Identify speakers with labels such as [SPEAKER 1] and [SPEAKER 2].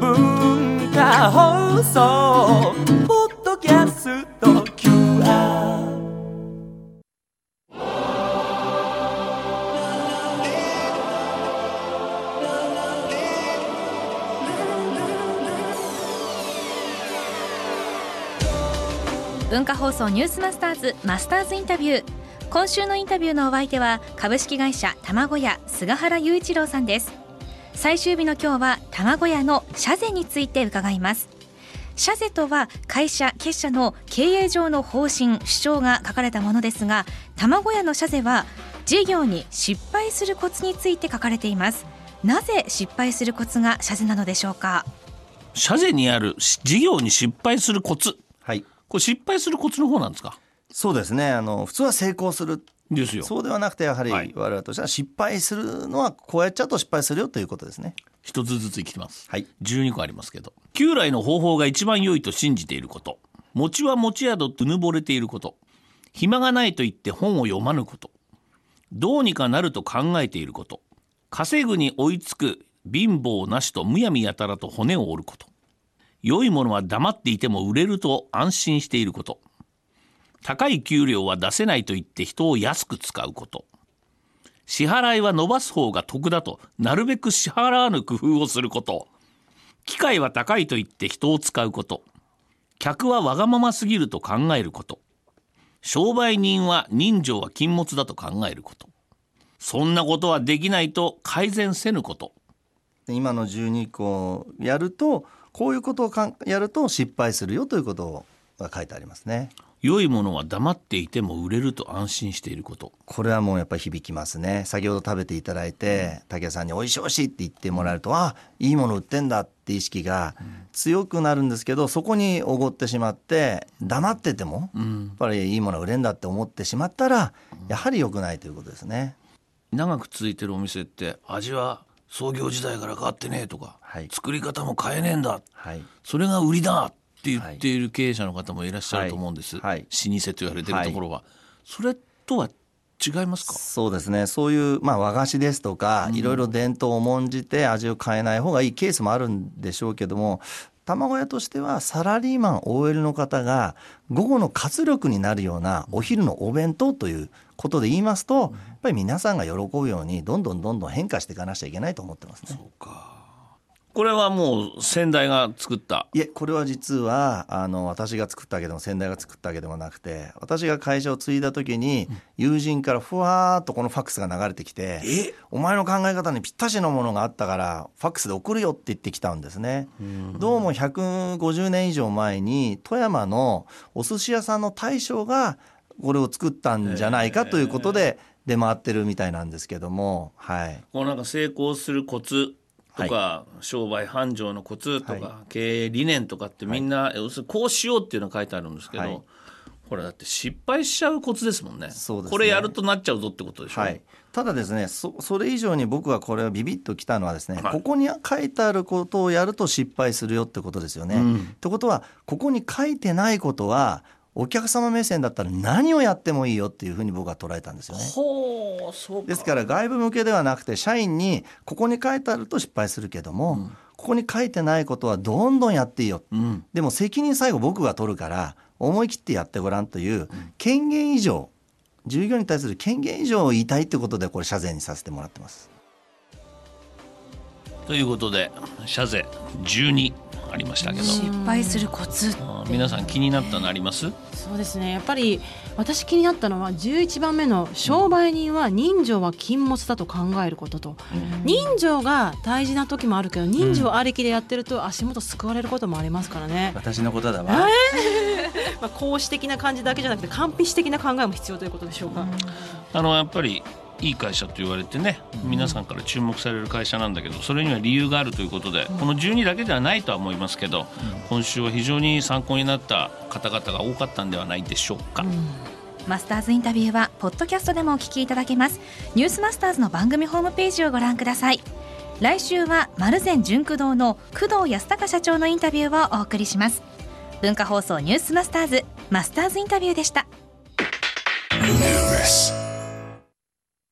[SPEAKER 1] 文化放送ポッドキャスト QR
[SPEAKER 2] 文化放送ニュースマスターズマスターズインタビュー。今週のインタビューのお相手は株式会社卵屋菅原雄一郎さんです。最終日の今日は卵屋の社税について伺います。社税とは会社結社の経営上の方針主張が書かれたものですが卵屋の社税は事業に失敗するコツについて書かれています。なぜ失敗するコツが社税なのでしょうか？
[SPEAKER 3] 社税にある事業に失敗するコツ。
[SPEAKER 4] はい。
[SPEAKER 3] これ失敗するコツの方なんですか？
[SPEAKER 4] そうですね。あの、普通は成功する。
[SPEAKER 3] ですよ。
[SPEAKER 4] そうではなくて、やはり
[SPEAKER 3] はい。
[SPEAKER 4] 我々としては失敗するのは、こうやっちゃうと失敗するよということですね。
[SPEAKER 3] 一つずつ生きてます。
[SPEAKER 4] はい。
[SPEAKER 3] 12個ありますけど。旧来の方法が一番良いと信じていること。餅は餅宿とうぬぼれていること。暇がないと言って本を読まぬこと。どうにかなると考えていること。稼ぐに追いつく貧乏なしとむやみやたらと骨を折ること。良いものは黙っていても売れると安心していること高い給料は出せないと言って人を安く使うこと。支払いは伸ばす方が得だとなるべく支払わぬ工夫をすること。機械は高いと言って人を使うこと。客はわがまますぎると考えること。商売人は人情は禁物だと考えること。そんなことはできないと改善せぬこと。
[SPEAKER 4] 今の12個やると、こういうことをかやると失敗するよということが書いてありますね。
[SPEAKER 3] 良いものは黙っていても売れると安心していること。
[SPEAKER 4] これはもうやっぱり響きますね。先ほど食べていただいて、竹谷さんに美味しい美味しいって言ってもらえると、あ、いいもの売ってんだって意識が強くなるんですけど、そこにおごってしまって、黙ってても、やっぱりいいもの売れんだって思ってしまったら、やはり良くないということですね。
[SPEAKER 3] 長く続いてるお店って味は創業時代から変わってねえとか、
[SPEAKER 4] はい。
[SPEAKER 3] 作り方も変えねえんだ。
[SPEAKER 4] はい。
[SPEAKER 3] それが売りだって言っている経営者の方もいらっしゃると思うんです、
[SPEAKER 4] はい。はい
[SPEAKER 3] 老舗と言われてるところは、それとは違いますか？
[SPEAKER 4] そうですね。そういう、まあ、和菓子ですとか、いろいろ伝統を重んじて味を変えない方がいいケースもあるんでしょうけども、卵屋としてはサラリーマン OL の方が午後の活力になるようなお昼のお弁当ということで言いますと、やっぱり皆さんが喜ぶようにどんどんどんどん変化していかなきゃいけないと思ってますね。
[SPEAKER 3] これはもう先代が作った？
[SPEAKER 4] いえ、これは実は、あの、私が作ったわけでも、先代が作ったわけでもなくて、私が会社を継いだ時に、友人からふわーっとこのファックスが流れてきて、
[SPEAKER 3] え？
[SPEAKER 4] お前の考え方にぴったしのものがあったから、ファックスで送るよって言ってきたんですね。どうも150年以上前に、富山のお寿司屋さんの大将が、これを作ったんじゃないかということで、出回ってるみたいなんですけども、はい。
[SPEAKER 3] こうなんか成功するコツとか、商売繁盛のコツとか、
[SPEAKER 4] は
[SPEAKER 3] 経営理念とかってみんな、要するにこうしようっていうのが書いてあるんですけど、
[SPEAKER 4] はい。
[SPEAKER 3] これだって失敗しちゃうコツですもんね。
[SPEAKER 4] そうですね。
[SPEAKER 3] これやるとなっちゃうぞってことでしょ、
[SPEAKER 4] はい、ただですねそそれ以上に僕はこれをビビッときたのはですね、
[SPEAKER 3] はい。
[SPEAKER 4] ここに書いてあることをやると失敗するよってことですよね。
[SPEAKER 3] うん。
[SPEAKER 4] ってことはここに書いてないことはお客様目線だったら何をやってもいいよっていうふうに僕は捉えたんですよね。
[SPEAKER 3] ほうそうか。
[SPEAKER 4] ですから外部向けではなくて社員にここに書いてあると失敗するけども、ここに書いてないことはどんどんやっていいよ、
[SPEAKER 3] うん。
[SPEAKER 4] でも責任最後僕が取るから思い切ってやってごらんという権限以上従業員に対する権限以上を言いたいってことでこれ謝罪にさせてもらってます。
[SPEAKER 3] ということで社税12ありましたけど、
[SPEAKER 2] 失敗するコツ
[SPEAKER 3] 皆さん気になったのあります？
[SPEAKER 5] そうですね。やっぱり私気になったのは11番目の商売人は人情は禁物だと考えることと、人情が大事な時もあるけど人情ありきでやってると足元救われることもありますからね、
[SPEAKER 4] 私のことだわ。
[SPEAKER 5] まあ、講師的な感じだけじゃなくて完璧的な考えも必要ということでしょうか、
[SPEAKER 3] あのやっぱりいい会社と言われてね皆さんから注目される会社なんだけどそれには理由があるということでこの12だけではないとは思いますけど今週は非常に参考になった方々が多かったんではないでしょうか。
[SPEAKER 2] マスターズインタビューはポッドキャストでもお聞きいただけます。ニュースマスターズの番組ホームページをご覧ください。来週は丸善純駆動の工藤康隆社長のインタビューをお送りします。文化放送ニュースマスターズマスターズインタビューでした